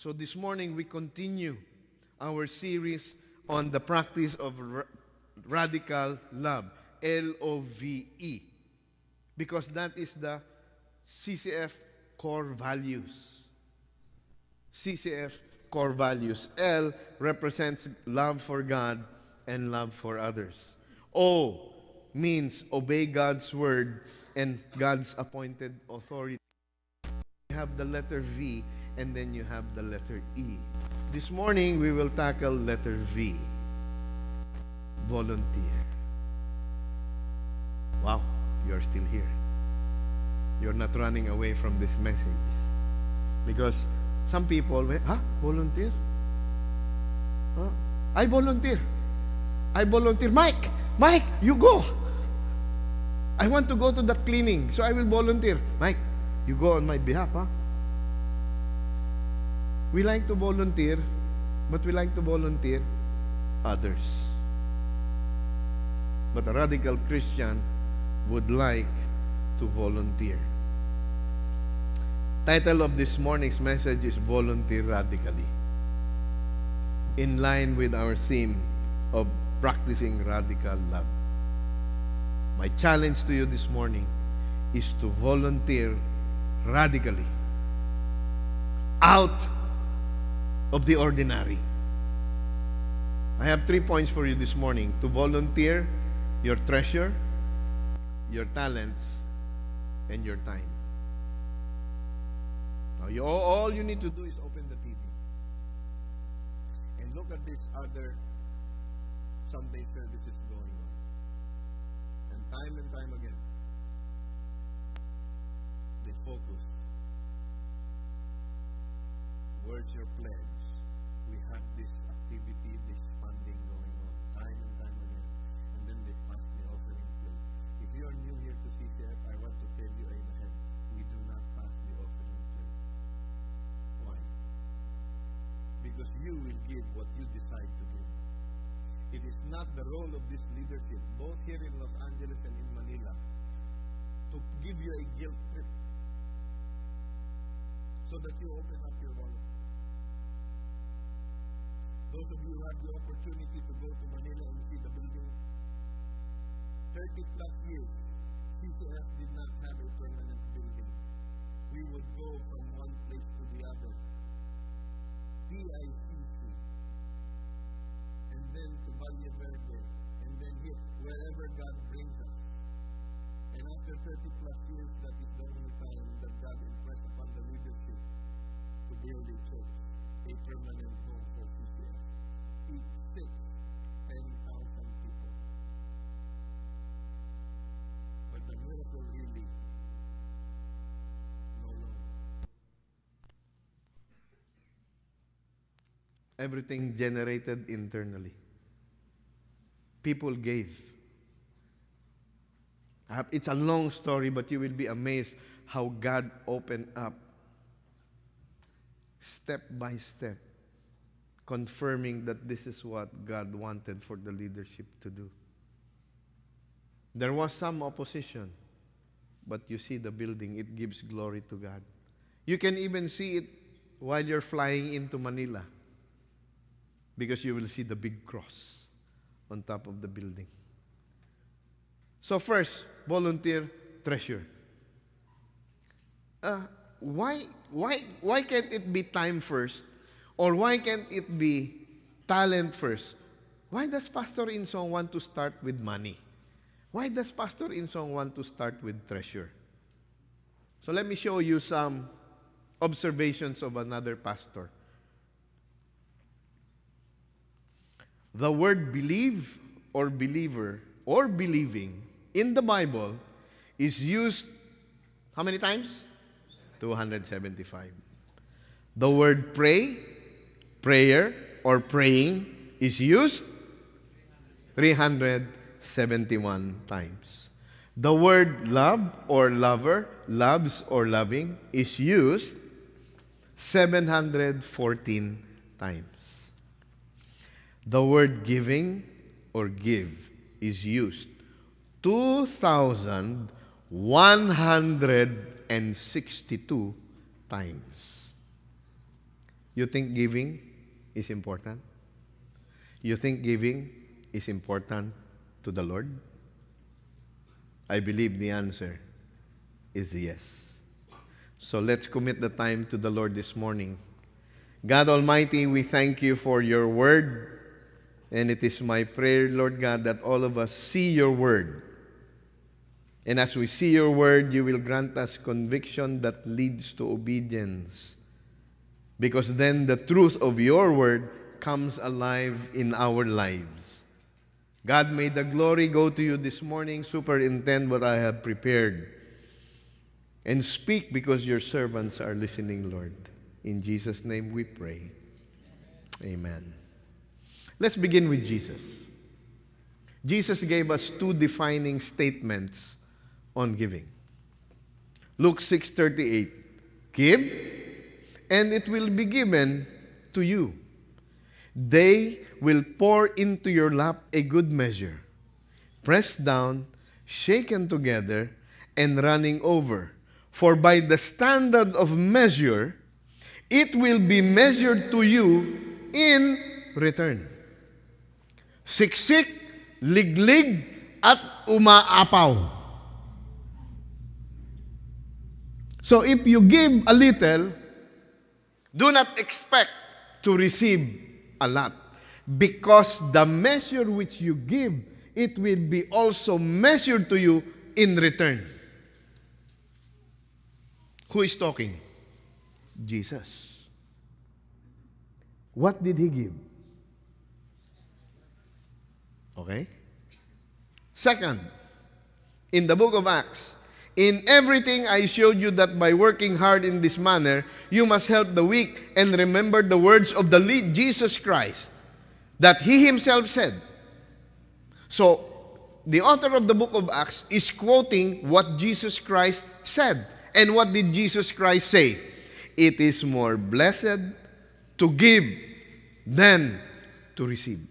So this morning we continue our series on the practice of ra- radical love, L O V E, because that is the CCF core values. CCF core values. L represents love for God and love for others. O means obey God's word and God's appointed authority. We have the letter V and then you have the letter E. This morning we will tackle letter V. Volunteer. Wow, you're still here. You're not running away from this message. Because some people, huh? Volunteer? Huh? I volunteer. I volunteer. Mike, Mike, you go. I want to go to the cleaning, so I will volunteer. Mike, you go on my behalf, huh? We like to volunteer, but we like to volunteer others. But a radical Christian would like to volunteer. Title of this morning's message is Volunteer Radically. In line with our theme of practicing radical love. My challenge to you this morning is to volunteer radically out of the ordinary. I have three points for you this morning to volunteer your treasure, your talents, and your time. Now, you, all, you need to do is open the TV and look at this other Sunday services going on. And time and time again, they focus. Where's your pledge? We have this activity, this funding going on, time and time again. And then they pass the offering. If you are new here to CCF, I want to tell you right ahead, we do not pass the offering. Why? Because you will give what you decide to give. It is not the role of this leadership, both here in Los Angeles and in Manila, to give you a guilt trip so that you open up your wallet. Those of you who have the opportunity to go to Manila and see the building, 30 plus years, CCF did not have a permanent building. We would go from one place to the other. PICC, and then to Valle Verde, and then here, wherever God brings us. And after 30 plus years, that is the only time that God impressed upon the leadership to build a church, a permanent home for CCF. It fits 10,000 people. But Everything generated internally. People gave. It's a long story, but you will be amazed how God opened up step by step, confirming that this is what God wanted for the leadership to do. There was some opposition, but you see the building, it gives glory to God. You can even see it while you're flying into Manila because you will see the big cross on top of the building. So, first, volunteer treasure. Uh, why, why, why can't it be time first? Or why can't it be talent first? Why does Pastor Insong want to start with money? Why does Pastor Insong want to start with treasure? So let me show you some observations of another pastor. The word believe or believer or believing in the Bible is used how many times? 275. The word pray, prayer, or praying is used 371 times. The word love or lover, loves or loving, is used 714 times. The word giving or give is used 2,162 times. You think giving is important? You think giving is important to the Lord? I believe the answer is yes. So let's commit the time to the Lord this morning. God Almighty, we thank you for your word. And it is my prayer, Lord God, that all of us see your word. And as we see your word, you will grant us conviction that leads to obedience. Because then the truth of your word comes alive in our lives. God, may the glory go to you this morning. Superintend what I have prepared. And speak because your servants are listening, Lord. In Jesus' name we pray. Amen. Let's begin with Jesus. Jesus gave us two defining statements on giving. Luke 6:38. Give and it will be given to you. They will pour into your lap a good measure, pressed down, shaken together, and running over. For by the standard of measure, it will be measured to you in return. Siksik, liglig, at umaapaw. So if you give a little, do not expect to receive a lot. Because the measure which you give, it will be also measured to you in return. Who is talking? Jesus. What did he give? Okay? Second, in the book of Acts, in everything I showed you that by working hard in this manner, you must help the weak and remember the words of the lead Jesus Christ that he himself said. So, the author of the book of Acts is quoting what Jesus Christ said. And what did Jesus Christ say? It is more blessed to give than to receive.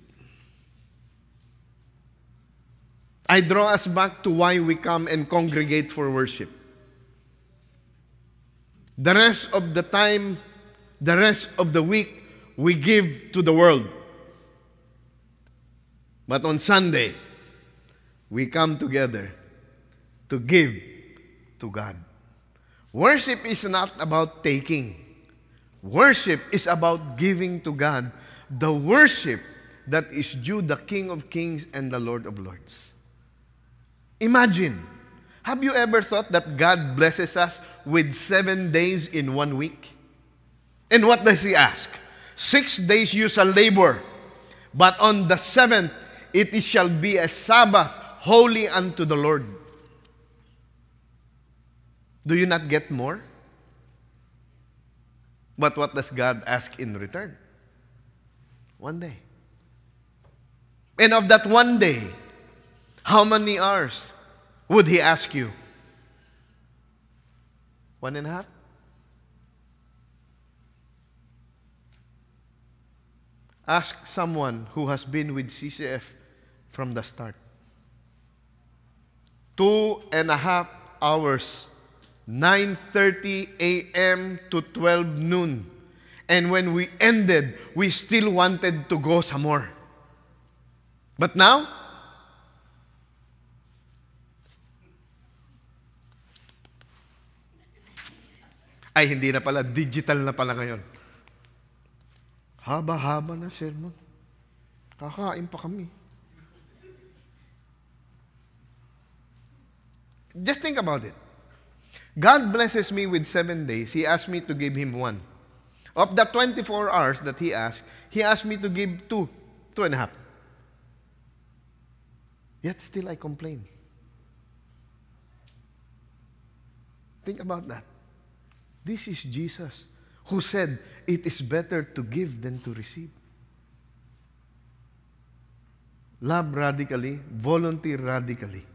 I draw us back to why we come and congregate for worship. The rest of the time, the rest of the week, we give to the world. But on Sunday, we come together to give to God. Worship is not about taking. Worship is about giving to God the worship that is due the King of Kings and the Lord of Lords. Imagine, have you ever thought that God blesses us with seven days in one week? And what does He ask? Six days you shall labor, but on the seventh it shall be a Sabbath holy unto the Lord. Do you not get more? But what does God ask in return? One day. And of that one day, how many hours would he ask you? One and a half? Ask someone who has been with CCF from the start. Two and a half hours, 9.30 a.m. to 12 noon. And when we ended, we still wanted to go some more. But now, Ay, hindi na pala. Digital na pala ngayon. Haba-haba na sermon. Kakain pa kami. Just think about it. God blesses me with seven days. He asked me to give him one. Of the 24 hours that he asked, he asked me to give two, two and a half. Yet still I complain. Think about that. This is Jesus who said, It is better to give than to receive. Love radically, volunteer radically.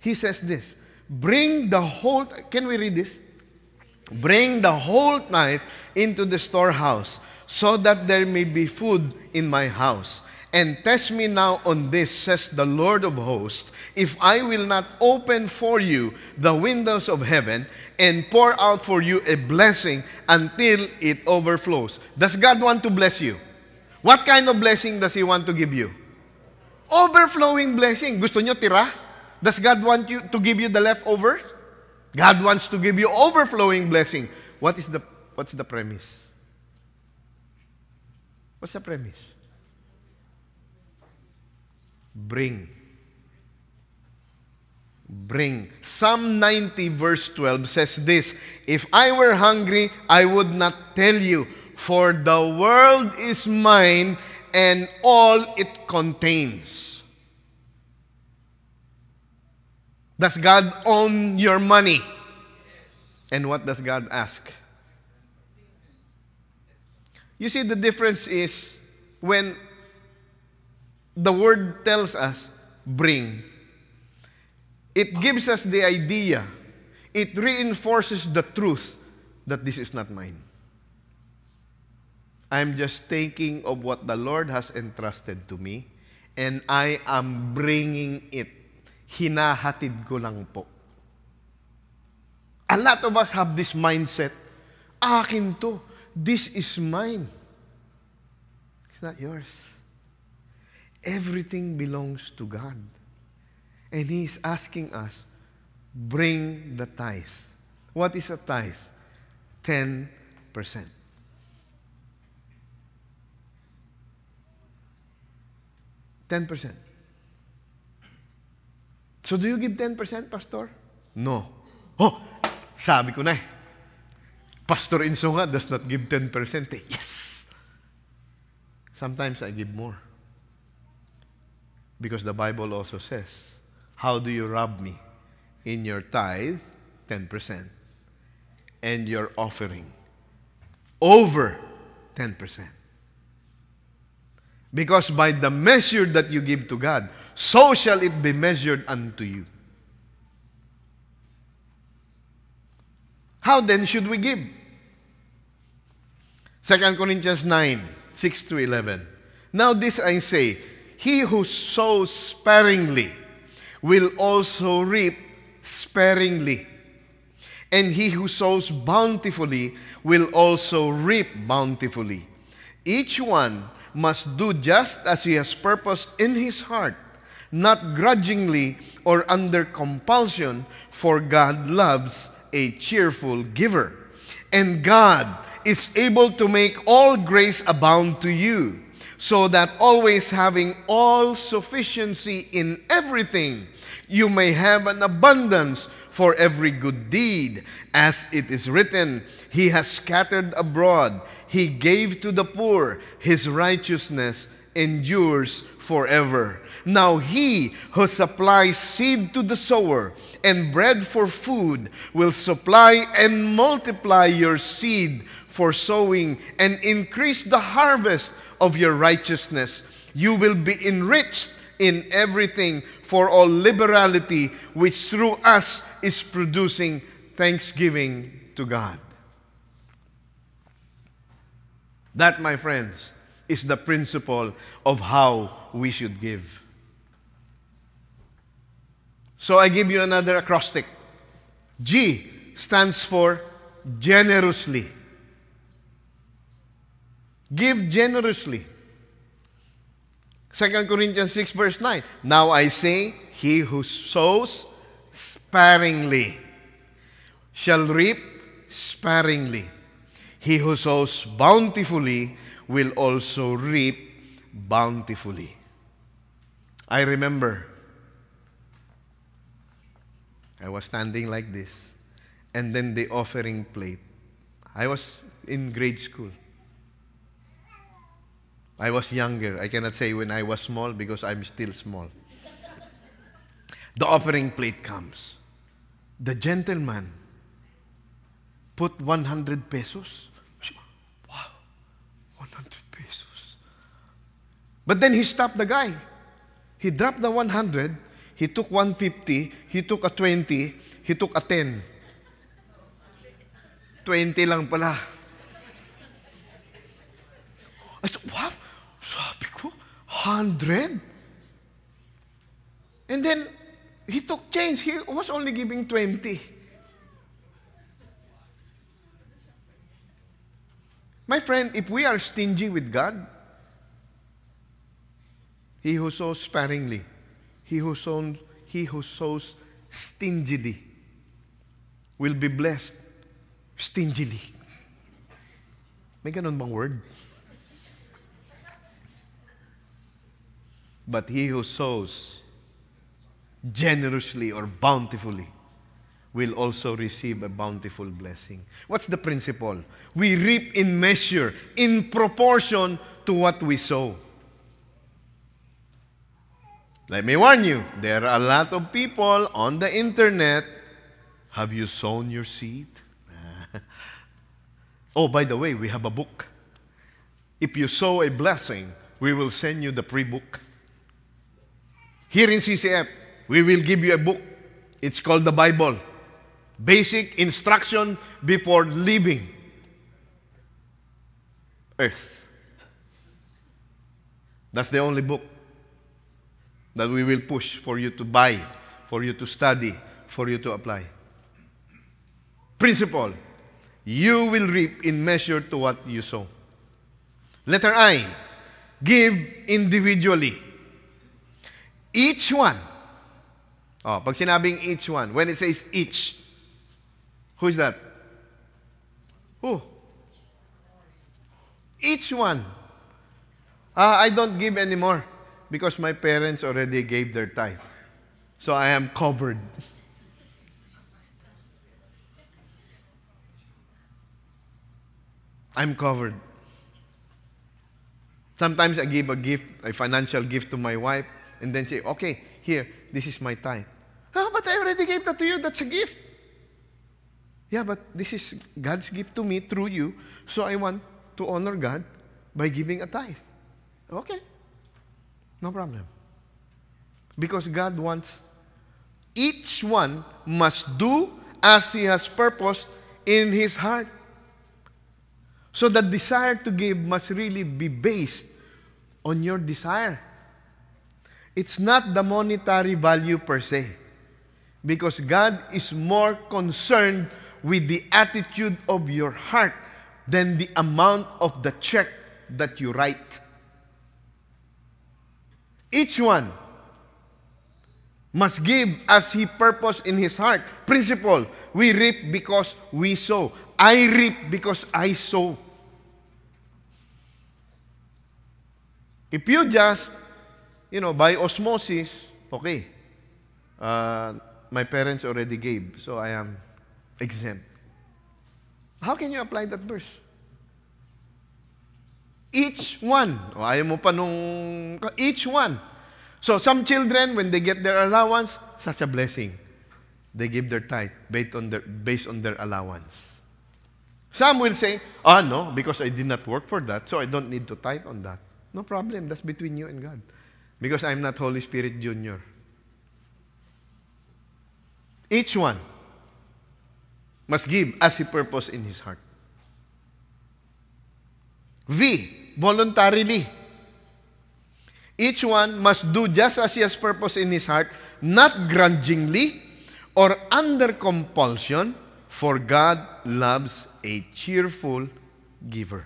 He says this Bring the whole, can we read this? Bring the whole night into the storehouse, so that there may be food in my house. And test me now on this, says the Lord of hosts, if I will not open for you the windows of heaven and pour out for you a blessing until it overflows. Does God want to bless you? What kind of blessing does He want to give you? Overflowing blessing. Gusto nyo tira? Does God want you to give you the leftovers? God wants to give you overflowing blessing. What is the what's the premise? What's the premise? Bring. Bring. Psalm 90, verse 12 says this If I were hungry, I would not tell you, for the world is mine and all it contains. Does God own your money? And what does God ask? You see, the difference is when the word tells us, bring. It gives us the idea, it reinforces the truth that this is not mine. I'm just thinking of what the Lord has entrusted to me, and I am bringing it. Hinahatid ko lang po. A lot of us have this mindset, akin to, this is mine. It's not yours. Everything belongs to God. And He is asking us, bring the tithe. What is a tithe? 10%. Ten percent. So do you give 10%, Pastor? No. Oh, sabi ko na eh. Pastor Insong does not give 10%. Eh. Yes! Sometimes I give more. Because the Bible also says, How do you rob me? In your tithe, 10%, and your offering, over 10%. Because by the measure that you give to God, so shall it be measured unto you. How then should we give? 2 Corinthians 9, 6 to 11. Now this I say, he who sows sparingly will also reap sparingly. And he who sows bountifully will also reap bountifully. Each one must do just as he has purposed in his heart, not grudgingly or under compulsion, for God loves a cheerful giver. And God is able to make all grace abound to you so that always having all sufficiency in everything, you may have an abundance for every good deed. As it is written, He has scattered abroad, He gave to the poor, His righteousness endures forever. Now he who supplies seed to the sower and bread for food will supply and multiply your seed for sowing and increase the harvest of your righteousness. You will be enriched in everything for all liberality, which through us is producing thanksgiving to God. That, my friends, is the principle of how we should give. So I give you another acrostic. G stands for generously. Give generously. 2 Corinthians 6, verse 9. Now I say, he who sows sparingly shall reap sparingly. He who sows bountifully will also reap bountifully. I remember I was standing like this, and then the offering plate. I was in grade school. I was younger. I cannot say when I was small because I'm still small. The offering plate comes. The gentleman put 100 pesos. Wow, 100 pesos. But then he stopped the guy. He dropped the 100. He took 150. He took a 20. He took a 10. 20 lang pala. I said, wow, sabi ko, 100? And then he took change. He was only giving 20. My friend, if we are stingy with God, he who sows sparingly, he who sows, he who sows stingily will be blessed stingily. May ganun bang word? But he who sows generously or bountifully will also receive a bountiful blessing. What's the principle? We reap in measure, in proportion to what we sow. Let me warn you, there are a lot of people on the internet. Have you sown your seed? oh, by the way, we have a book. If you sow a blessing, we will send you the pre book. Here in CCF, we will give you a book. It's called the Bible. Basic instruction before leaving earth. That's the only book that we will push for you to buy, for you to study, for you to apply. Principle you will reap in measure to what you sow. Letter I give individually. Each one. Oh, pag sinabing each one, when it says each, Who is that? Who? Each one. Uh, I don't give anymore because my parents already gave their tithe. So I am covered. I'm covered. Sometimes I give a gift, a financial gift to my wife, and then say, okay, here, this is my tithe. Oh, but I already gave that to you. That's a gift. Yeah, but this is God's gift to me through you, so I want to honor God by giving a tithe. Okay. No problem. Because God wants each one must do as he has purpose in his heart. So the desire to give must really be based on your desire. It's not the monetary value per se. Because God is more concerned with the attitude of your heart than the amount of the check that you write. Each one must give as he purpose in his heart. Principle, we reap because we sow. I reap because I sow. If you just, you know, by osmosis, okay, uh, my parents already gave, so I am exempt. How can you apply that verse? Each one. O, ayaw mo pa nung... Each one. So, some children, when they get their allowance, such a blessing. They give their tithe based on their, based on their allowance. Some will say, ah, no, because I did not work for that, so I don't need to tithe on that. No problem. That's between you and God. Because I'm not Holy Spirit Junior. Each one must give as he purpose in his heart. V, voluntarily. Each one must do just as he has purpose in his heart, not grudgingly or under compulsion, for God loves a cheerful giver.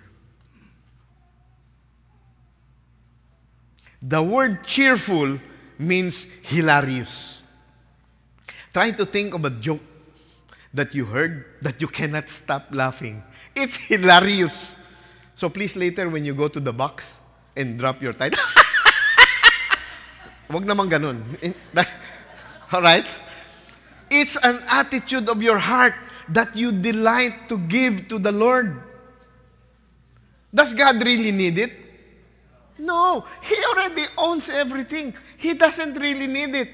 The word cheerful means hilarious. Try to think of a joke that you heard that you cannot stop laughing. It's hilarious. So please later when you go to the box and drop your title. Wag naman ganun. All right? It's an attitude of your heart that you delight to give to the Lord. Does God really need it? No. He already owns everything. He doesn't really need it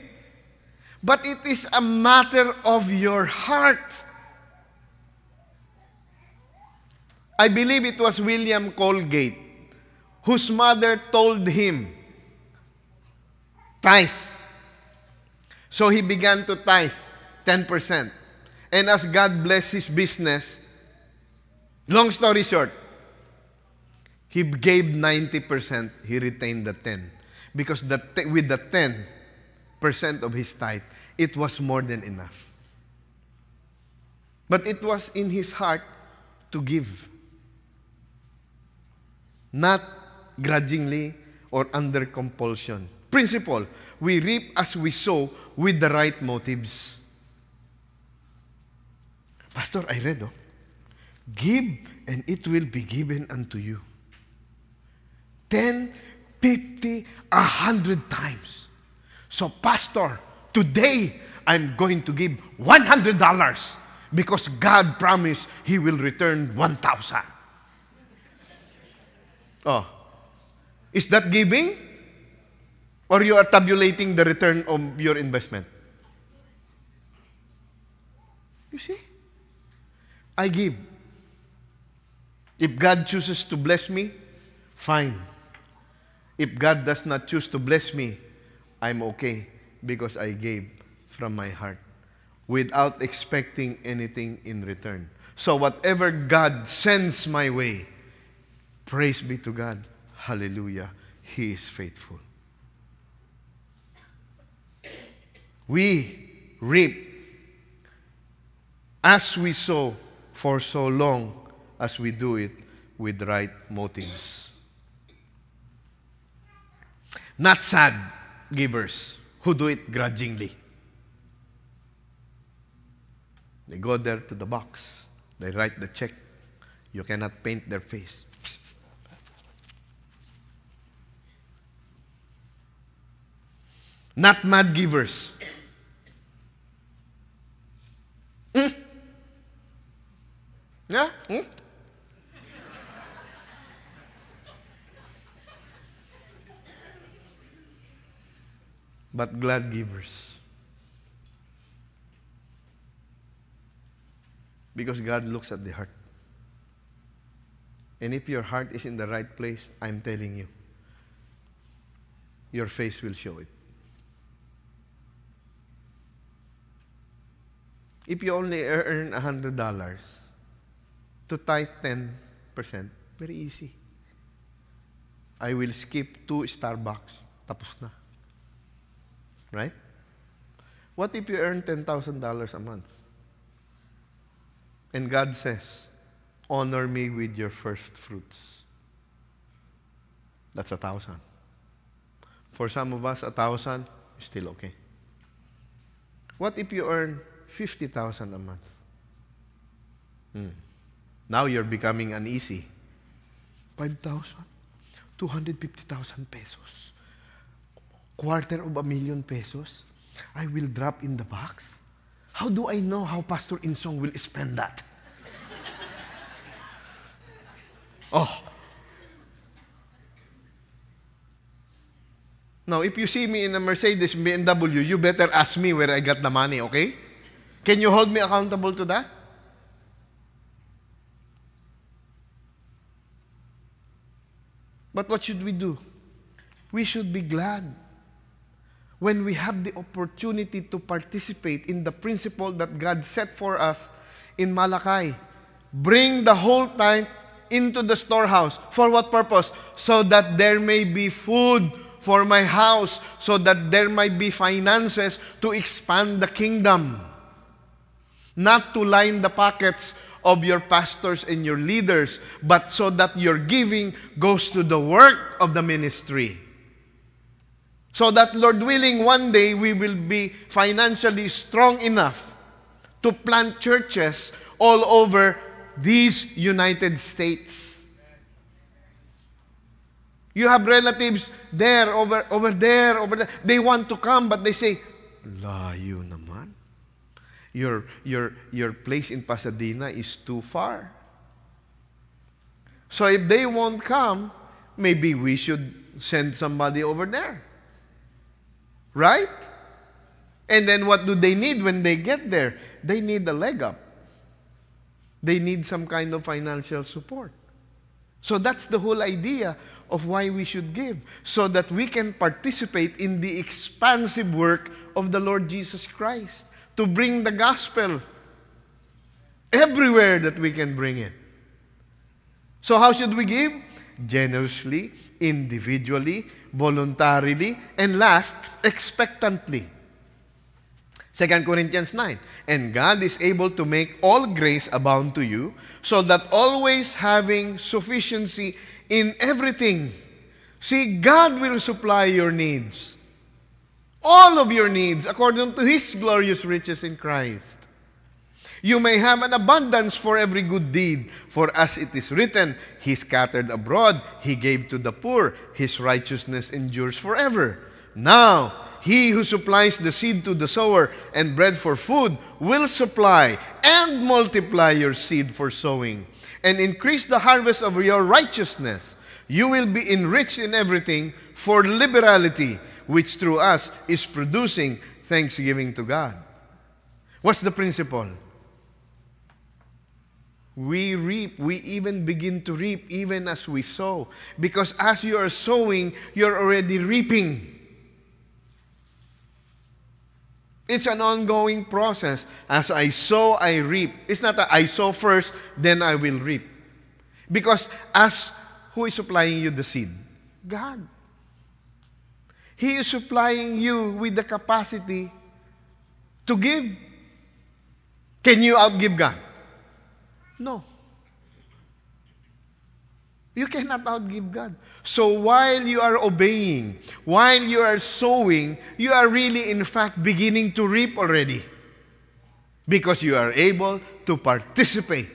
but it is a matter of your heart. I believe it was William Colgate whose mother told him, tithe. So he began to tithe 10%. And as God blessed his business, long story short, he gave 90%, he retained the 10. Because the te- with the 10% of his tithe, it was more than enough. But it was in his heart to give. Not grudgingly or under compulsion. Principle we reap as we sow with the right motives. Pastor, I read, oh, give and it will be given unto you. 10, 50, 100 times. So, Pastor, today I'm going to give $100 because God promised He will return 1,000. Oh, is that giving? Or you are tabulating the return of your investment? You see? I give. If God chooses to bless me, fine. If God does not choose to bless me, I'm okay because I gave from my heart without expecting anything in return. So, whatever God sends my way, praise be to God. Hallelujah. He is faithful. We reap as we sow for so long as we do it with right motives. Not sad givers who do it grudgingly. They go there to the box, they write the check. You cannot paint their face. Not mad givers. Hmm? Yeah? Hmm? But glad givers. Because God looks at the heart. And if your heart is in the right place, I'm telling you, your face will show it. If you only earn $100, to tithe 10%, very easy. I will skip two Starbucks. Tapos na. Right? What if you earn $10,000 a month? And God says, honor me with your first fruits. That's a thousand. For some of us, a thousand is still okay. What if you earn 50,000 a month? Hmm. Now you're becoming uneasy. 5,000? 250,000 pesos. Quarter of a million pesos? I will drop in the box? How do I know how Pastor Insong will spend that? oh. Now, if you see me in a Mercedes BMW, you better ask me where I got the money, okay? Can you hold me accountable to that? But what should we do? We should be glad when we have the opportunity to participate in the principle that God set for us in Malachi. Bring the whole tithe into the storehouse. For what purpose? So that there may be food for my house, so that there might be finances to expand the kingdom. Not to line the pockets of your pastors and your leaders, but so that your giving goes to the work of the ministry. So that, Lord willing, one day we will be financially strong enough to plant churches all over these United States. You have relatives there, over, over there, over there. They want to come, but they say, Layo naman. Your, your, your place in Pasadena is too far. So if they won't come, maybe we should send somebody over there. Right? And then what do they need when they get there? They need a leg up. They need some kind of financial support. So that's the whole idea of why we should give, so that we can participate in the expansive work of the Lord Jesus Christ to bring the gospel everywhere that we can bring it. So, how should we give? generously, individually, voluntarily, and last, expectantly. 2 Corinthians 9. And God is able to make all grace abound to you, so that always having sufficiency in everything. See, God will supply your needs. All of your needs according to His glorious riches in Christ. You may have an abundance for every good deed, for as it is written, He scattered abroad, He gave to the poor, His righteousness endures forever. Now, he who supplies the seed to the sower and bread for food will supply and multiply your seed for sowing and increase the harvest of your righteousness. You will be enriched in everything for liberality, which through us is producing thanksgiving to God. What's the principle? We reap, we even begin to reap even as we sow. Because as you are sowing, you're already reaping. It's an ongoing process. As I sow, I reap. It's not that I sow first, then I will reap. Because as who is supplying you the seed? God. He is supplying you with the capacity to give. Can you outgive God? No. You cannot outgive God. So while you are obeying, while you are sowing, you are really, in fact, beginning to reap already. Because you are able to participate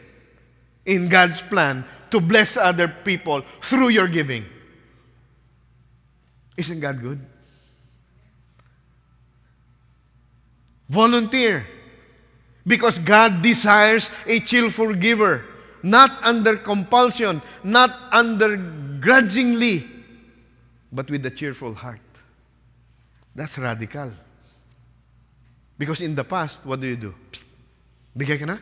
in God's plan to bless other people through your giving. Isn't God good? Volunteer. Because God desires a cheerful giver not under compulsion, not under grudgingly, but with a cheerful heart. That's radical. Because in the past, what do you do? Psst, bigay ka na?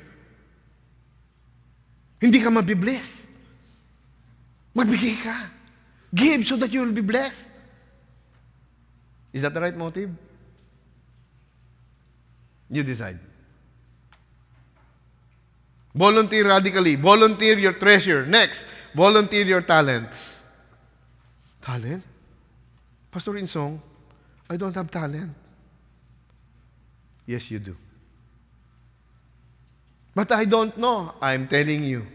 Hindi ka mabibless. Magbigay ka. Give so that you will be blessed. Is that the right motive? You decide. Volunteer radically. Volunteer your treasure. Next, volunteer your talents. Talent? Pastor Insong, I don't have talent. Yes, you do. But I don't know. I'm telling you,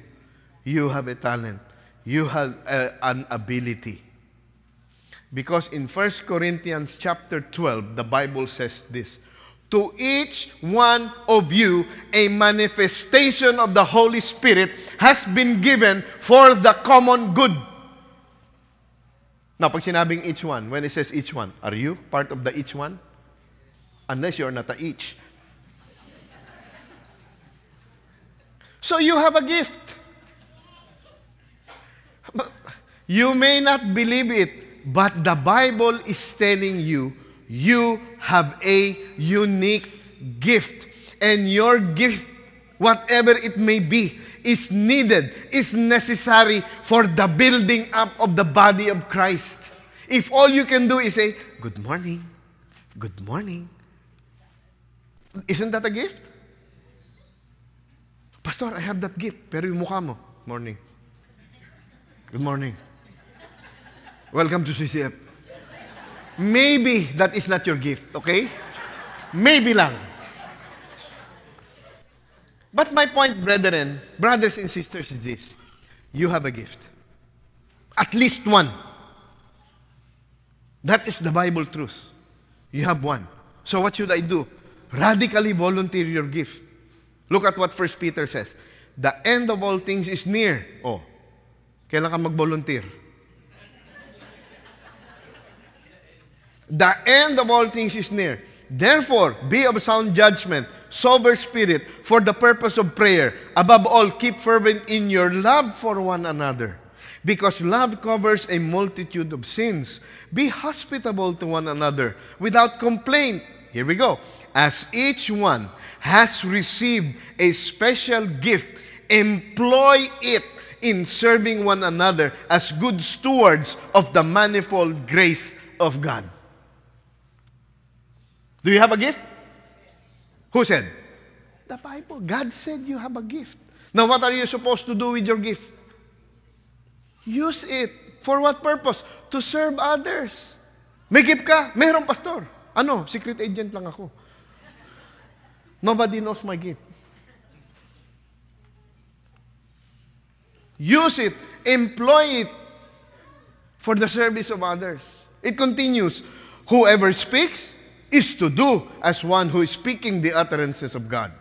you have a talent. You have a, an ability. Because in 1 Corinthians chapter 12, the Bible says this to each one of you a manifestation of the Holy Spirit has been given for the common good. Now, pag sinabing each one, when it says each one, are you part of the each one? Unless you're not a each. So you have a gift. You may not believe it, but the Bible is telling you you have a unique gift. And your gift, whatever it may be, is needed, is necessary for the building up of the body of Christ. If all you can do is say, Good morning, good morning, isn't that a gift? Pastor, I have that gift, pero yung mukha mo, morning. Good morning. Welcome to CCF. Maybe that is not your gift, okay? Maybe lang. But my point, brethren, brothers and sisters, is this. You have a gift. At least one. That is the Bible truth. You have one. So what should I do? Radically volunteer your gift. Look at what First Peter says. The end of all things is near. Oh, kailan ka mag-volunteer? The end of all things is near. Therefore, be of sound judgment, sober spirit, for the purpose of prayer. Above all, keep fervent in your love for one another. Because love covers a multitude of sins. Be hospitable to one another without complaint. Here we go. As each one has received a special gift, employ it in serving one another as good stewards of the manifold grace of God. Do you have a gift? Who said? The Bible. God said you have a gift. Now, what are you supposed to do with your gift? Use it. For what purpose? To serve others. May gift ka? Meron, pastor. Ano? Secret agent lang ako. Nobody knows my gift. Use it. Employ it for the service of others. It continues. Whoever speaks is to do as one who is speaking the utterances of God.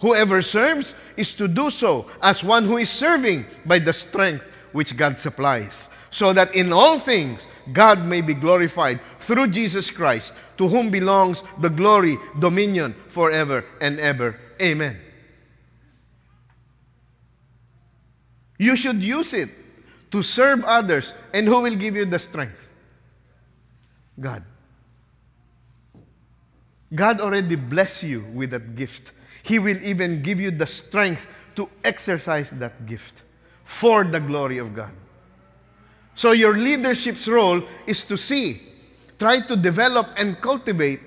Whoever serves is to do so as one who is serving by the strength which God supplies, so that in all things God may be glorified through Jesus Christ, to whom belongs the glory, dominion forever and ever. Amen. You should use it to serve others. And who will give you the strength? God. God already bless you with that gift. He will even give you the strength to exercise that gift for the glory of God. So your leadership's role is to see, try to develop and cultivate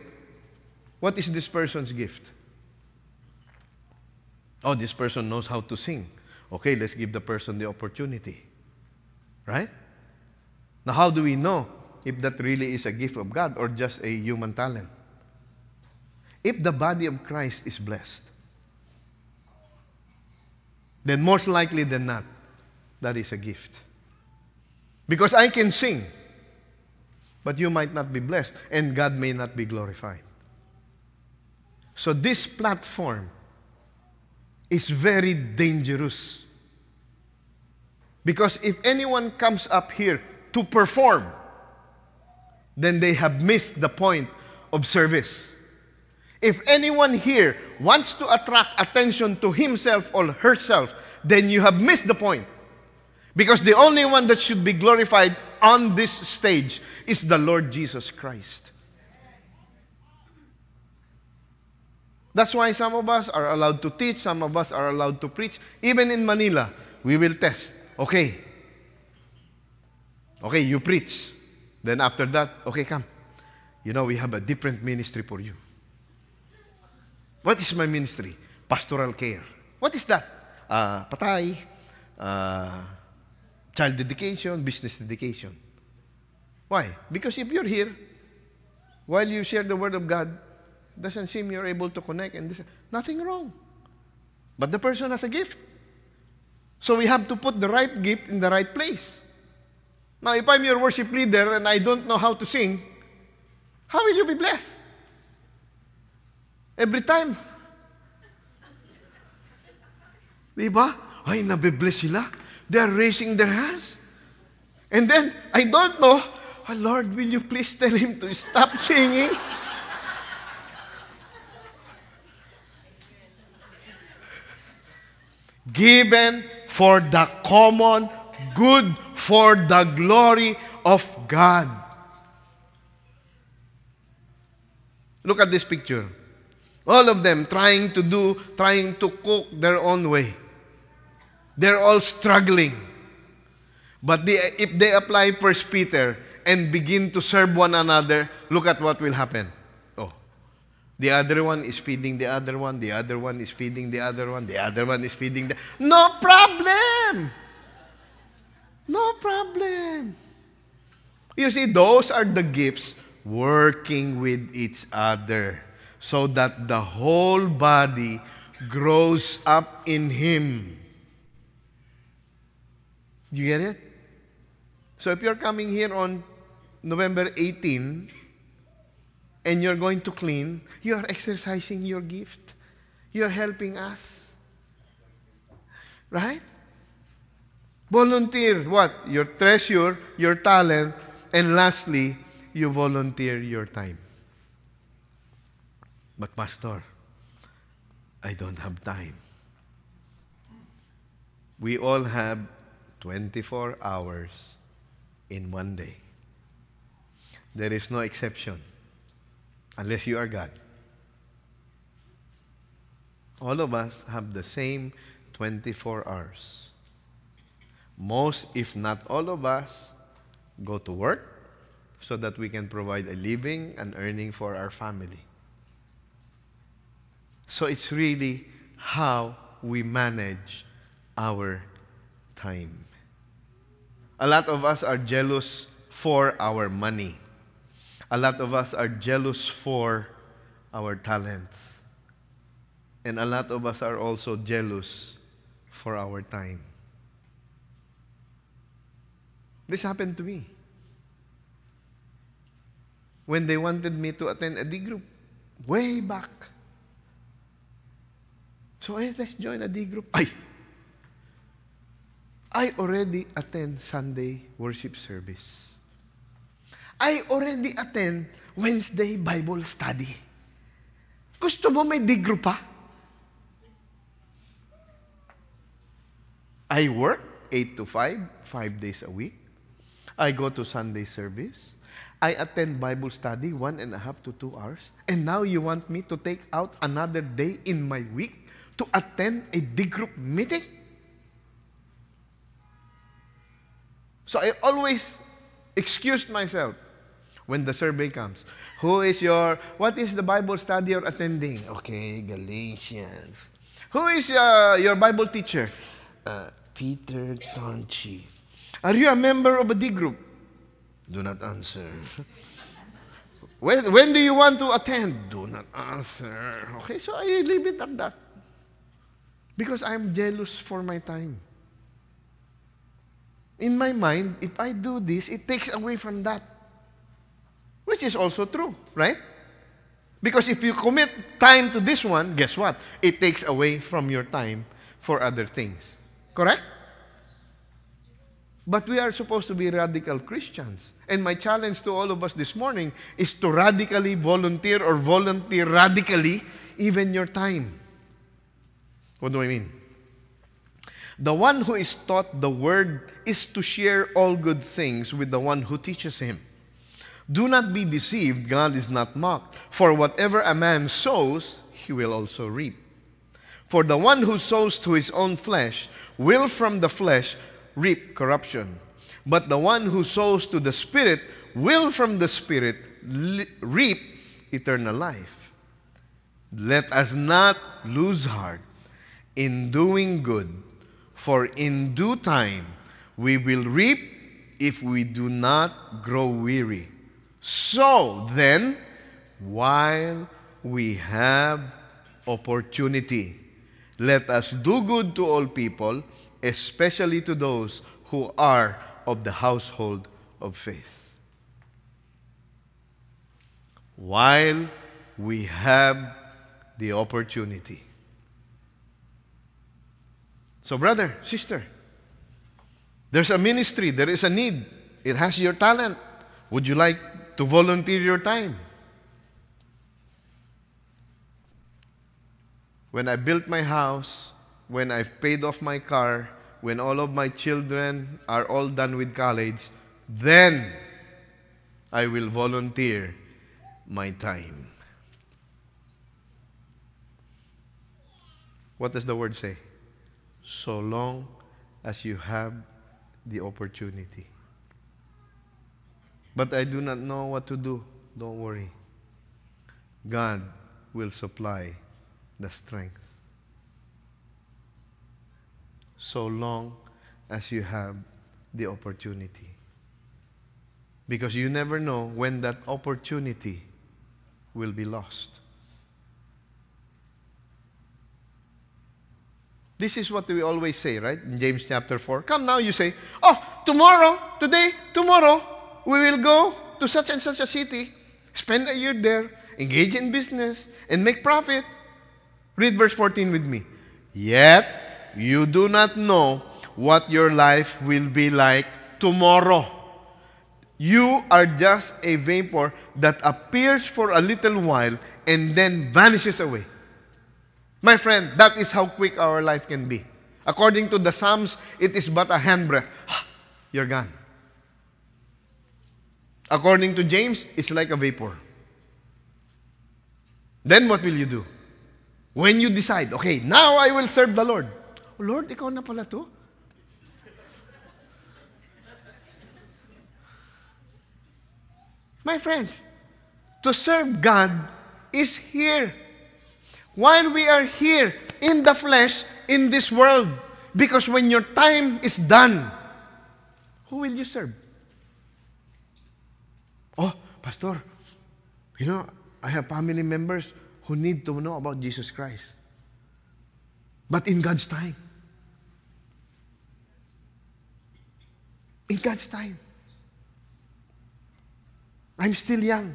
what is this person's gift. Oh, this person knows how to sing. Okay, let's give the person the opportunity. Right? Now, how do we know if that really is a gift of God or just a human talent? If the body of Christ is blessed, then most likely than not, that is a gift. Because I can sing, but you might not be blessed, and God may not be glorified. So, this platform is very dangerous. Because if anyone comes up here to perform, then they have missed the point of service. If anyone here wants to attract attention to himself or herself, then you have missed the point. Because the only one that should be glorified on this stage is the Lord Jesus Christ. That's why some of us are allowed to teach, some of us are allowed to preach. Even in Manila, we will test. Okay. Okay, you preach. Then after that, okay, come. You know, we have a different ministry for you. What is my ministry? Pastoral care. What is that? Uh, patay, uh, child dedication, business dedication. Why? Because if you're here, while you share the Word of God, doesn't seem you're able to connect and this, nothing wrong. But the person has a gift. So we have to put the right gift in the right place. Now, if I'm your worship leader and I don't know how to sing, how will you be blessed? Every time. Di ba? Ay, nabibless sila. They are raising their hands. And then, I don't know, oh, Lord, will you please tell him to stop singing? Given for the common good, for the glory of God. Look at this picture. All of them trying to do, trying to cook their own way. They're all struggling. But they, if they apply First Peter and begin to serve one another, look at what will happen. Oh, the other one is feeding the other one, the other one is feeding the other one, the other one is feeding the. No problem! No problem. You see, those are the gifts working with each other so that the whole body grows up in Him. You get it? So if you're coming here on November 18 and you're going to clean, you're exercising your gift. You're helping us. Right? Volunteer what? Your treasure, your talent, and lastly, you volunteer your time. But, Pastor, I don't have time. We all have 24 hours in one day. There is no exception unless you are God. All of us have the same 24 hours. Most, if not all of us, go to work so that we can provide a living and earning for our family. So it's really how we manage our time. A lot of us are jealous for our money. A lot of us are jealous for our talents. And a lot of us are also jealous for our time. This happened to me. When they wanted me to attend a D group, way back. So, hey, let's join a D group. Ay! I already attend Sunday worship service. I already attend Wednesday Bible study. Gusto mo may D group pa? I work 8 to 5, 5 days a week. I go to Sunday service. I attend Bible study one and a half to two hours. And now you want me to take out another day in my week to attend a D group meeting? So I always excused myself when the survey comes. Who is your, what is the Bible study you're attending? Okay, Galatians. Who is uh, your Bible teacher? Uh, Peter Tonchi. Are you a member of a D group? Do not answer. When, when do you want to attend? Do not answer. Okay, so I leave it at that. Because I'm jealous for my time. In my mind, if I do this, it takes away from that. Which is also true, right? Because if you commit time to this one, guess what? It takes away from your time for other things. Correct? But we are supposed to be radical Christians. And my challenge to all of us this morning is to radically volunteer or volunteer radically even your time. What do I mean? The one who is taught the word is to share all good things with the one who teaches him. Do not be deceived, God is not mocked. For whatever a man sows, he will also reap. For the one who sows to his own flesh will from the flesh reap corruption. But the one who sows to the Spirit will from the Spirit reap eternal life. Let us not lose heart in doing good, for in due time we will reap if we do not grow weary. So then, while we have opportunity, let us do good to all people especially to those who are of the household of faith. While we have the opportunity. So, brother, sister, there's a ministry, there is a need, it has your talent. Would you like to volunteer your time? When I built my house, when I've paid off my car, when all of my children are all done with college, then I will volunteer my time. What does the word say? So long as you have the opportunity. But I do not know what to do. Don't worry. God will supply the strength so long as you have the opportunity. Because you never know when that opportunity will be lost. This is what we always say, right? In James chapter 4. Come now, you say, Oh, tomorrow, today, tomorrow, we will go to such and such a city, spend a year there, engage in business, and make profit. Read verse 14 with me. Yet, you do not know what your life will be like tomorrow. You are just a vapor that appears for a little while and then vanishes away. My friend, that is how quick our life can be. According to the Psalms, it is but a handbreadth. You're gone. According to James, it's like a vapor. Then what will you do? When you decide, okay, now I will serve the Lord. Lord, ikaw na pala to? My friends, to serve God is here. While we are here in the flesh, in this world, because when your time is done, who will you serve? Oh, Pastor, you know, I have family members who need to know about Jesus Christ. But in God's time. In God's time. I'm still young.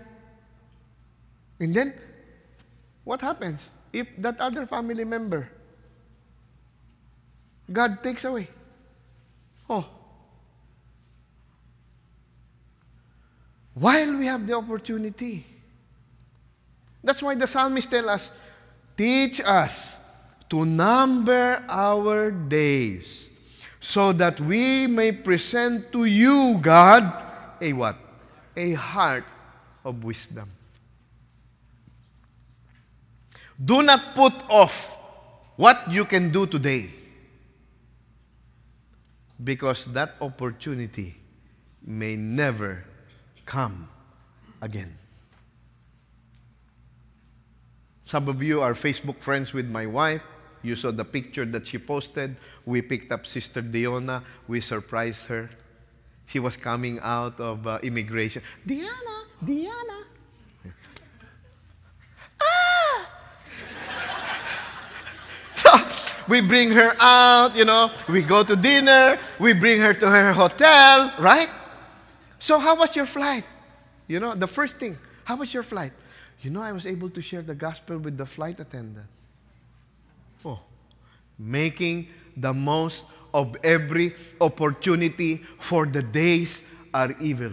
And then, what happens if that other family member, God takes away? Oh. While we have the opportunity. That's why the psalmist tell us, teach us to number our days so that we may present to you, God, a what? A heart of wisdom. Do not put off what you can do today because that opportunity may never come again. Some of you are Facebook friends with my wife. You saw the picture that she posted. We picked up Sister Diona. We surprised her. She was coming out of uh, immigration. Diana, Diana. ah! so we bring her out, you know, we go to dinner, we bring her to her hotel, right? So, how was your flight? You know, the first thing, how was your flight? You know, I was able to share the gospel with the flight attendant. Oh, making the most of every opportunity, for the days are evil.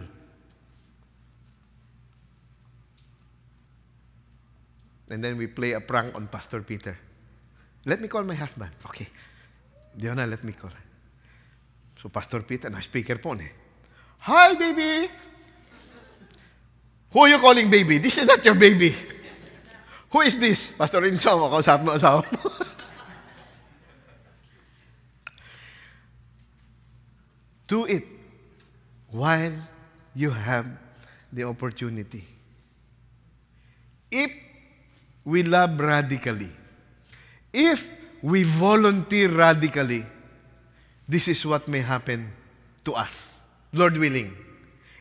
And then we play a prank on Pastor Peter. Let me call my husband. Okay. Diona, let me call. So Pastor Peter, na speaker po eh. Hi, baby! Who are you calling baby? This is not your baby. Who is this? Pastor Rinso, makausap mo asawa mo. Do it while you have the opportunity. If we love radically, if we volunteer radically, this is what may happen to us, Lord willing.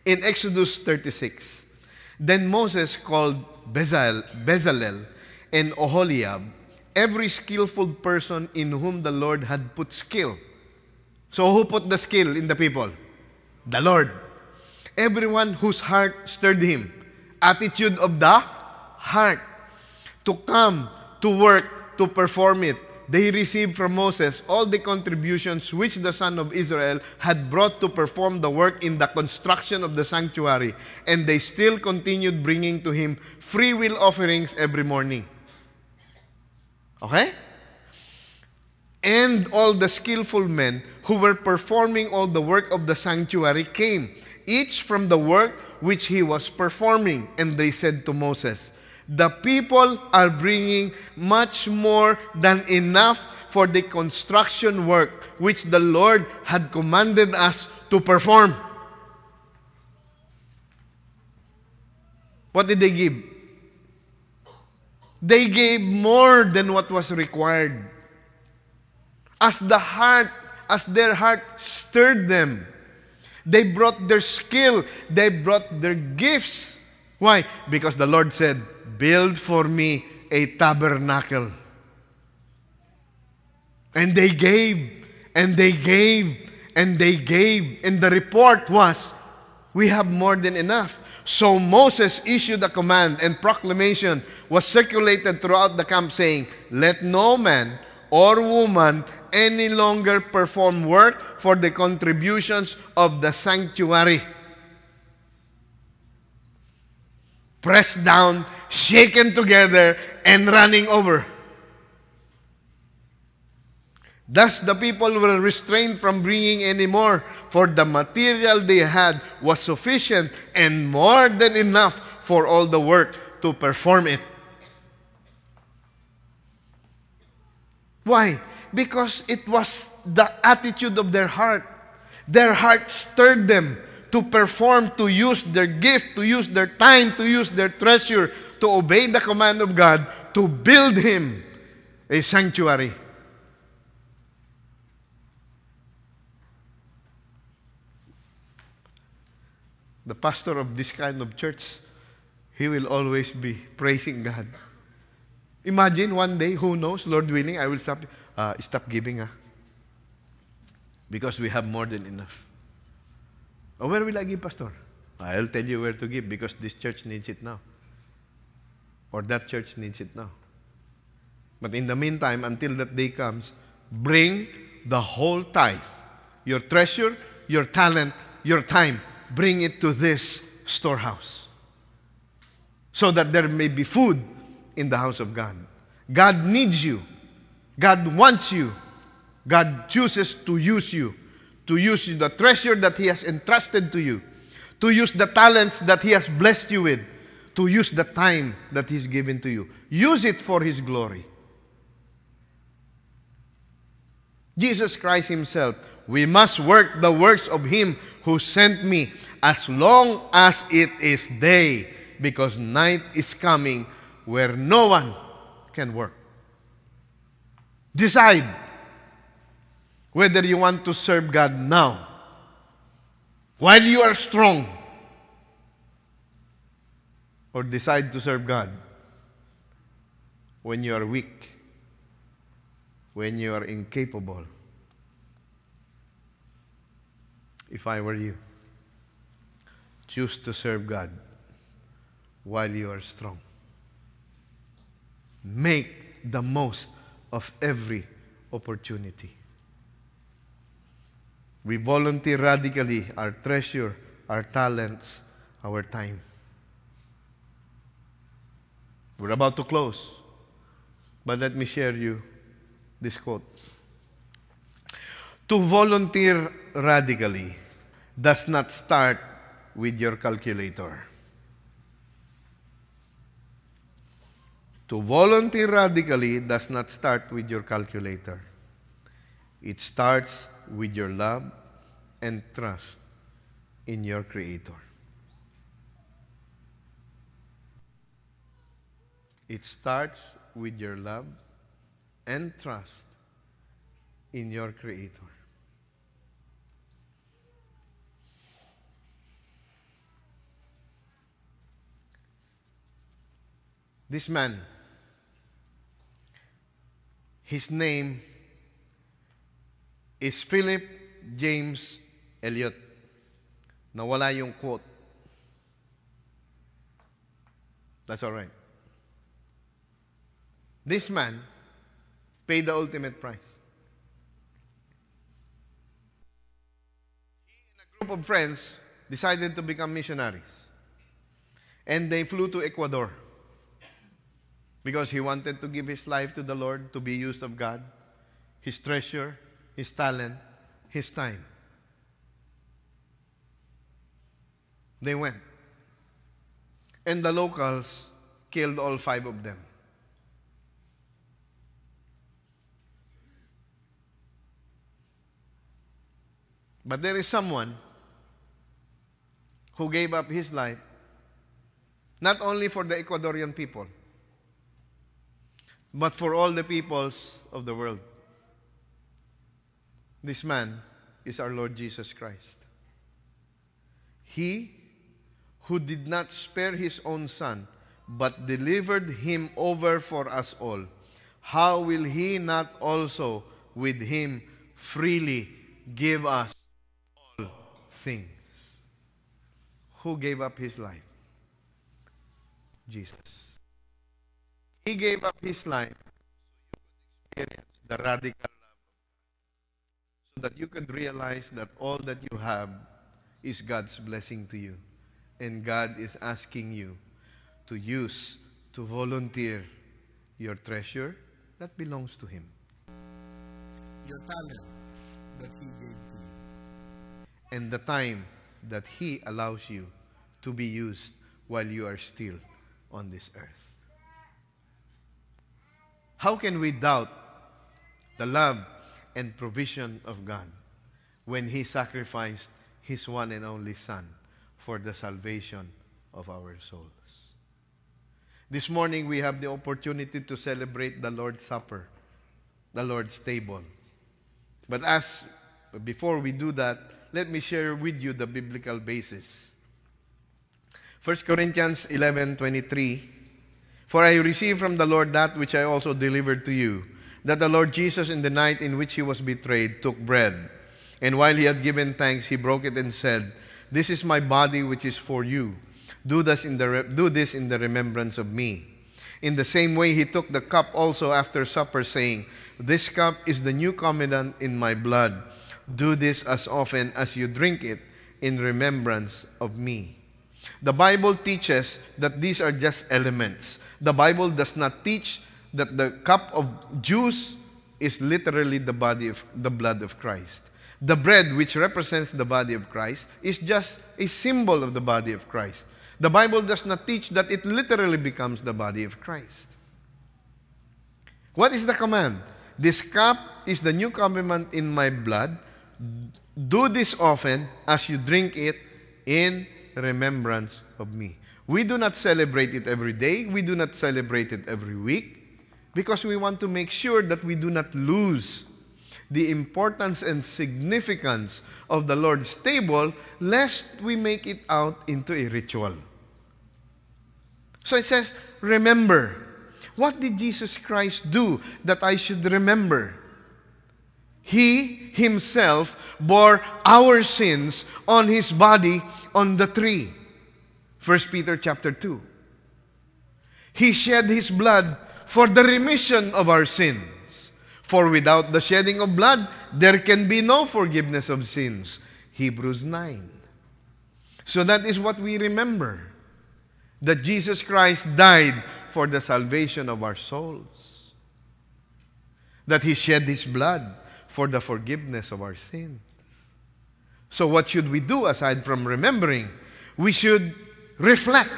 In Exodus 36, then Moses called Bezalel, and Oholiab, every skillful person in whom the Lord had put skill. So who put the skill in the people? The Lord. Everyone whose heart stirred him. Attitude of the heart. To come, to work, to perform it. They received from Moses all the contributions which the son of Israel had brought to perform the work in the construction of the sanctuary. And they still continued bringing to him free will offerings every morning. Okay? And all the skillful men who were performing all the work of the sanctuary came, each from the work which he was performing. And they said to Moses, The people are bringing much more than enough for the construction work which the Lord had commanded us to perform. What did they give? They gave more than what was required. As the heart as their heart stirred them. They brought their skill, they brought their gifts. Why? Because the Lord said, Build for me a tabernacle. And they gave, and they gave, and they gave. And the report was, We have more than enough. So Moses issued a command, and proclamation was circulated throughout the camp saying, Let no man or woman any longer perform work for the contributions of the sanctuary. Pressed down, shaken together, and running over. Thus the people were restrained from bringing any more, for the material they had was sufficient and more than enough for all the work to perform it. Why? Because it was the attitude of their heart. Their heart stirred them to perform, to use their gift, to use their time, to use their treasure, to obey the command of God, to build Him a sanctuary. the pastor of this kind of church, he will always be praising God. Imagine one day, who knows, Lord willing, I will stop, uh, stop giving. Ah. Because we have more than enough. Oh, where will I give, Pastor? I'll tell you where to give because this church needs it now. Or that church needs it now. But in the meantime, until that day comes, bring the whole tithe your treasure, your talent, your time bring it to this storehouse so that there may be food in the house of God. God needs you. God wants you. God chooses to use you, to use the treasure that He has entrusted to you, to use the talents that He has blessed you with, to use the time that He's given to you. Use it for His glory. Jesus Christ Himself, we must work the works of Him who sent me as long as it is day, because night is coming where no one can work. Decide whether you want to serve God now, while you are strong, or decide to serve God when you are weak, when you are incapable. If I were you, choose to serve God while you are strong. Make the most of every opportunity. We volunteer radically our treasure, our talents, our time. We're about to close, but let me share you this quote. To volunteer radically does not start with your calculator. To volunteer radically does not start with your calculator. It starts with your love and trust in your Creator. It starts with your love and trust in your Creator. This man, his name is Philip James Elliot. Nawala yung quote. That's all right. This man paid the ultimate price. He and a group of friends decided to become missionaries. And they flew to Ecuador because he wanted to give his life to the Lord, to be used of God, his treasure, his talent, his time. They went. And the locals killed all five of them. But there is someone who gave up his life not only for the Ecuadorian people, but for all the peoples of the world. This man is our Lord Jesus Christ. He who did not spare his own son, but delivered him over for us all, how will he not also with him freely give us things? Who gave up his life? Jesus. He gave up his life so you could experience the radical love so that you could realize that all that you have is God's blessing to you. And God is asking you to use, to volunteer your treasure that belongs to Him. Your talent that He gave. And the time that He allows you to be used while you are still on this earth. How can we doubt the love and provision of God when He sacrificed His one and only Son for the salvation of our souls. This morning we have the opportunity to celebrate the Lord's Supper, the Lord's table. But as before we do that, let me share with you the biblical basis. 1 Corinthians 11:23 For I received from the Lord that which I also delivered to you that the Lord Jesus in the night in which he was betrayed took bread and while he had given thanks he broke it and said This is my body which is for you. Do this in the re- do this in the remembrance of me In the same way he took the cup also after supper saying This cup is the new covenant in my blood do this as often as you drink it in remembrance of me the Bible teaches that these are just elements. The Bible does not teach that the cup of juice is literally the body of the blood of Christ. The bread, which represents the body of Christ, is just a symbol of the body of Christ. The Bible does not teach that it literally becomes the body of Christ. What is the command? This cup is the new covenant in my blood. Do this often as you drink it in remembrance of me. We do not celebrate it every day, we do not celebrate it every week, because we want to make sure that we do not lose the importance and significance of the Lord's table, lest we make it out into a ritual. So it says, Remember. What did Jesus Christ do that I should remember? He himself bore our sins on his body on the tree. 1 Peter chapter 2. He shed his blood for the remission of our sins. For without the shedding of blood, there can be no forgiveness of sins. Hebrews 9. So that is what we remember that Jesus Christ died for the salvation of our souls, that he shed his blood for the forgiveness of our sins. So, what should we do aside from remembering? We should reflect.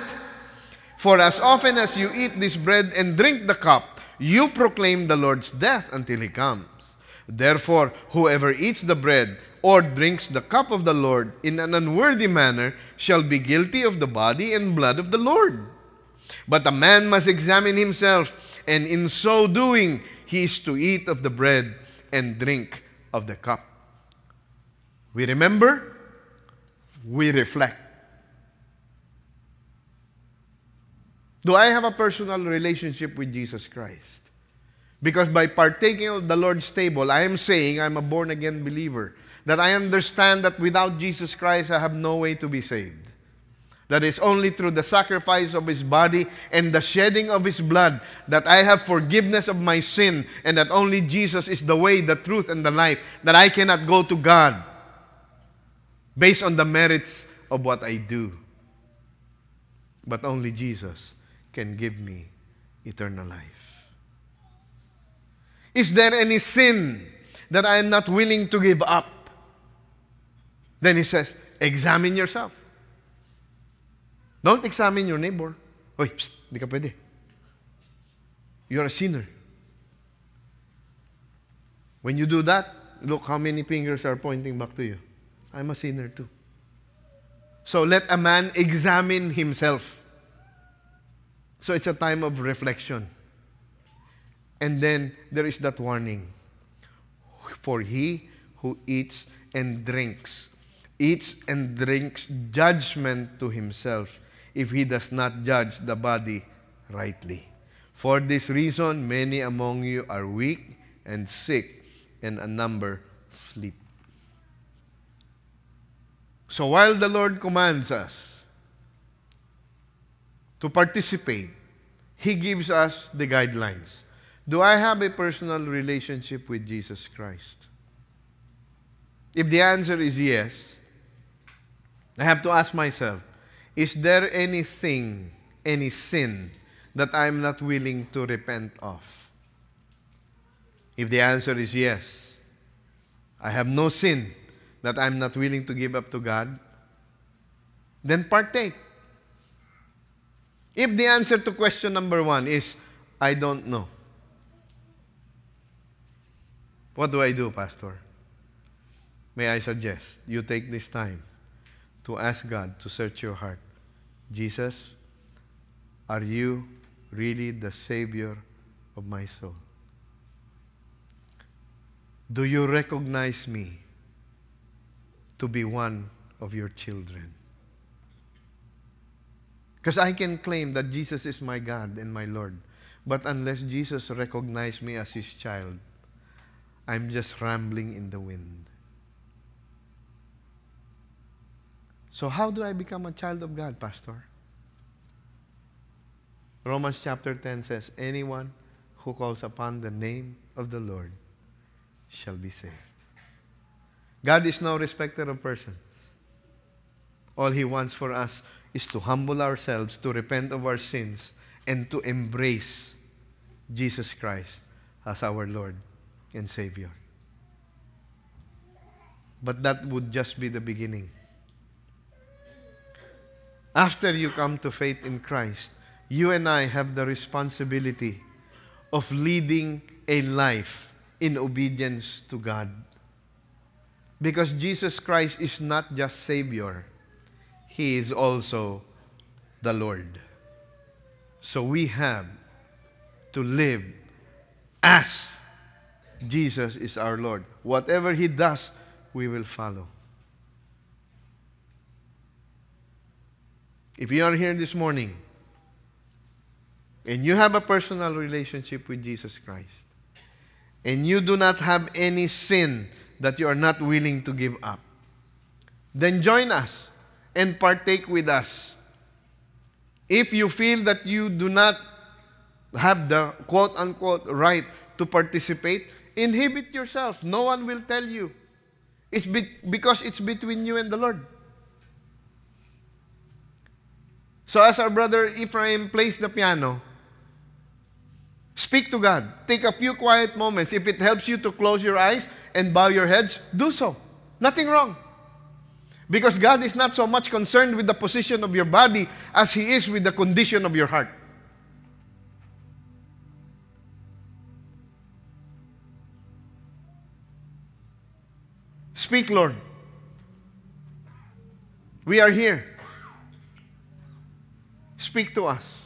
For as often as you eat this bread and drink the cup, you proclaim the Lord's death until he comes. Therefore, whoever eats the bread or drinks the cup of the Lord in an unworthy manner shall be guilty of the body and blood of the Lord. But a man must examine himself, and in so doing, he is to eat of the bread and drink of the cup. We remember, we reflect. Do I have a personal relationship with Jesus Christ? Because by partaking of the Lord's table, I am saying I'm a born again believer. That I understand that without Jesus Christ, I have no way to be saved. That is only through the sacrifice of His body and the shedding of His blood that I have forgiveness of my sin, and that only Jesus is the way, the truth, and the life, that I cannot go to God based on the merits of what I do. But only Jesus can give me eternal life. Is there any sin that I am not willing to give up? Then he says, examine yourself. Don't examine your neighbor. Oy, psst, di ka pwede. You're a sinner. When you do that, look how many fingers are pointing back to you. I'm a sinner too. So let a man examine himself. So it's a time of reflection. And then there is that warning. For he who eats and drinks, eats and drinks judgment to himself if he does not judge the body rightly. For this reason, many among you are weak and sick, and a number sleep. So while the Lord commands us to participate, He gives us the guidelines. Do I have a personal relationship with Jesus Christ? If the answer is yes, I have to ask myself is there anything, any sin that I'm not willing to repent of? If the answer is yes, I have no sin that I'm not willing to give up to God, then partake. If the answer to question number one is, I don't know, what do I do, Pastor? May I suggest you take this time to ask God to search your heart. Jesus, are you really the Savior of my soul? Do you recognize me to be one of your children? Because I can claim that Jesus is my God and my Lord. But unless Jesus recognizes me as his child, I'm just rambling in the wind. So, how do I become a child of God, Pastor? Romans chapter 10 says, Anyone who calls upon the name of the Lord shall be saved. God is no respecter of persons. All He wants for us is to humble ourselves, to repent of our sins, and to embrace Jesus Christ as our Lord and Savior. But that would just be the beginning. After you come to faith in Christ, you and I have the responsibility of leading a life in obedience to God. Because Jesus Christ is not just Savior, He is also the Lord. So we have to live as Jesus is our Lord. Whatever He does, we will follow. If you are here this morning and you have a personal relationship with Jesus Christ, and you do not have any sin that you are not willing to give up, then join us and partake with us. If you feel that you do not have the quote unquote right to participate, inhibit yourself. No one will tell you. It's be- because it's between you and the Lord. So, as our brother Ephraim plays the piano, speak to God. Take a few quiet moments. If it helps you to close your eyes and bow your heads, do so. Nothing wrong. Because God is not so much concerned with the position of your body as He is with the condition of your heart. Speak, Lord. We are here. Speak to us.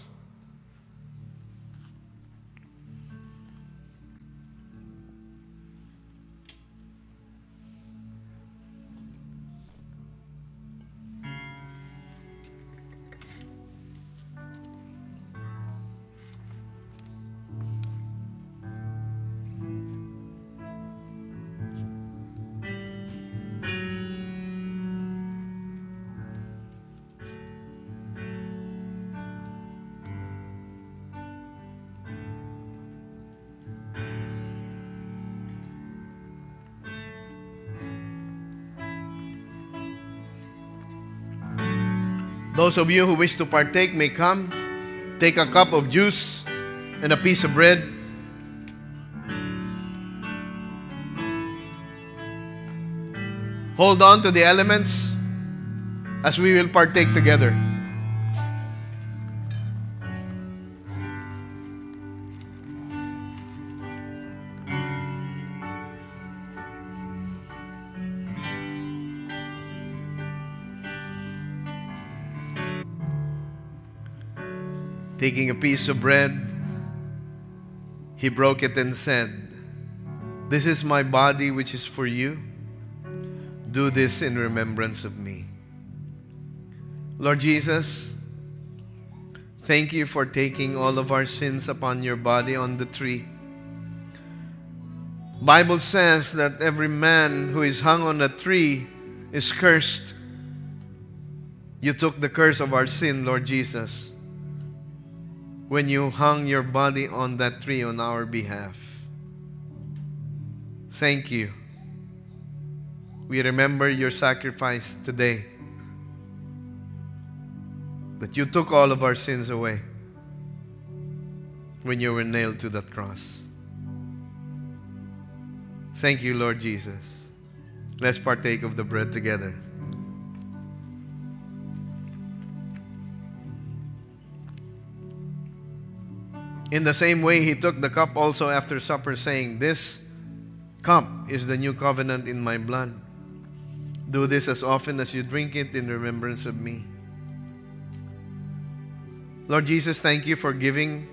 Those of you who wish to partake may come. Take a cup of juice and a piece of bread. Hold on to the elements as we will partake together. Taking a piece of bread, he broke it and said, This is my body which is for you. Do this in remembrance of me. Lord Jesus, thank you for taking all of our sins upon your body on the tree. Bible says that every man who is hung on a tree is cursed. You took the curse of our sin, Lord Jesus when you hung your body on that tree on our behalf. Thank you. We remember your sacrifice today. That you took all of our sins away when you were nailed to that cross. Thank you, Lord Jesus. Let's partake of the bread together. In the same way, he took the cup also after supper, saying, This cup is the new covenant in my blood. Do this as often as you drink it in remembrance of me. Lord Jesus, thank you for giving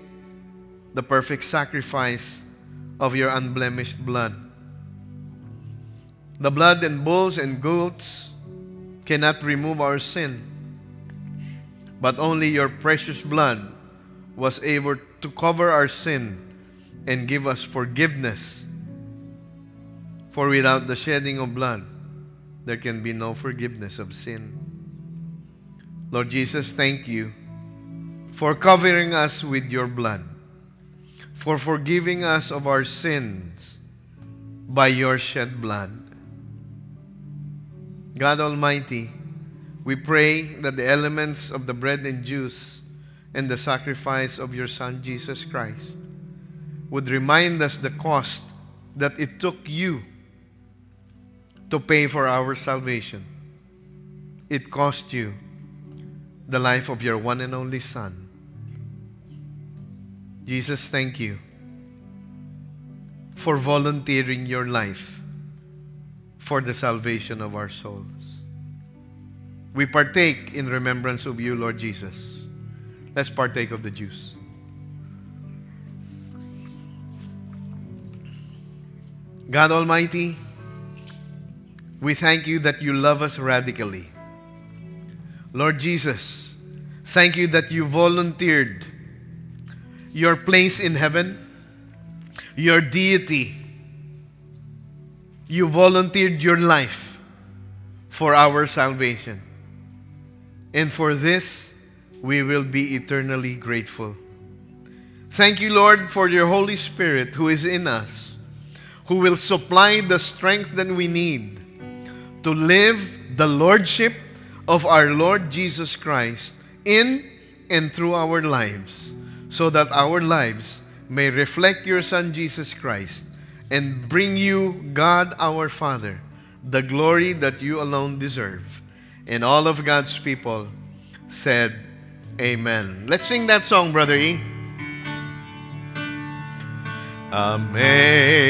the perfect sacrifice of your unblemished blood. The blood and bulls and goats cannot remove our sin. but only your precious blood was able to cover our sin and give us forgiveness. For without the shedding of blood, there can be no forgiveness of sin. Lord Jesus, thank you for covering us with your blood, for forgiving us of our sins by your shed blood. God Almighty, we pray that the elements of the bread and juice and the sacrifice of your Son Jesus Christ would remind us the cost that it took you to pay for our salvation. It cost you the life of your one and only Son. Jesus, thank you for volunteering your life for the salvation of our souls. We partake in remembrance of you, Lord Jesus. Let's partake of the juice. God Almighty, we thank you that you love us radically. Lord Jesus, thank you that you volunteered your place in heaven, your deity. You volunteered your life for our salvation. And for this, we will be eternally grateful. Thank you, Lord, for your Holy Spirit who is in us, who will supply the strength that we need to live the Lordship of our Lord Jesus Christ in and through our lives, so that our lives may reflect your Son Jesus Christ and bring you, God our Father, the glory that you alone deserve. And all of God's people said, Amen. Let's sing that song, Brother E. Amazing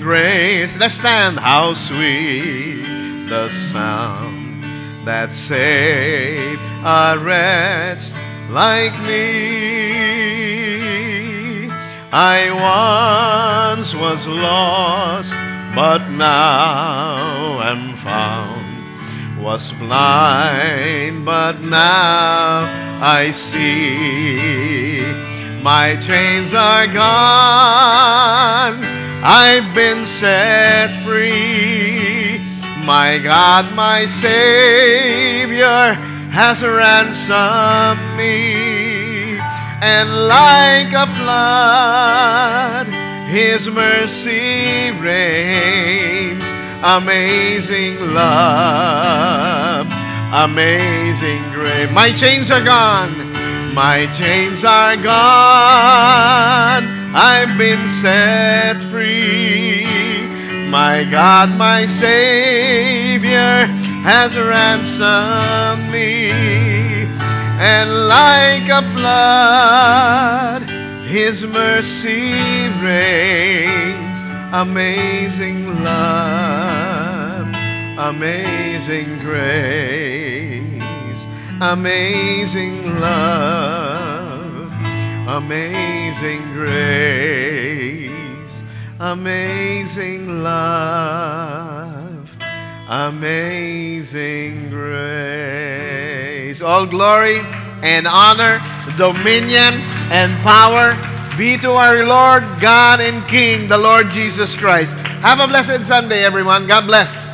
grace. Let's stand. How sweet the sound that saved a wretch like me. I once was lost, but now am found. Was blind, but now I see. My chains are gone. I've been set free. My God, my Savior has ransomed me. And like a flood, His mercy rains. Amazing love, amazing grace. My chains are gone. My chains are gone. I've been set free. My God, my Savior has ransomed me. And like a flood, His mercy rains. Amazing love, amazing grace amazing love, amazing grace, amazing love, amazing grace. All glory and honor, dominion and power be to our Lord God and King, the Lord Jesus Christ. Have a blessed Sunday, everyone. God bless.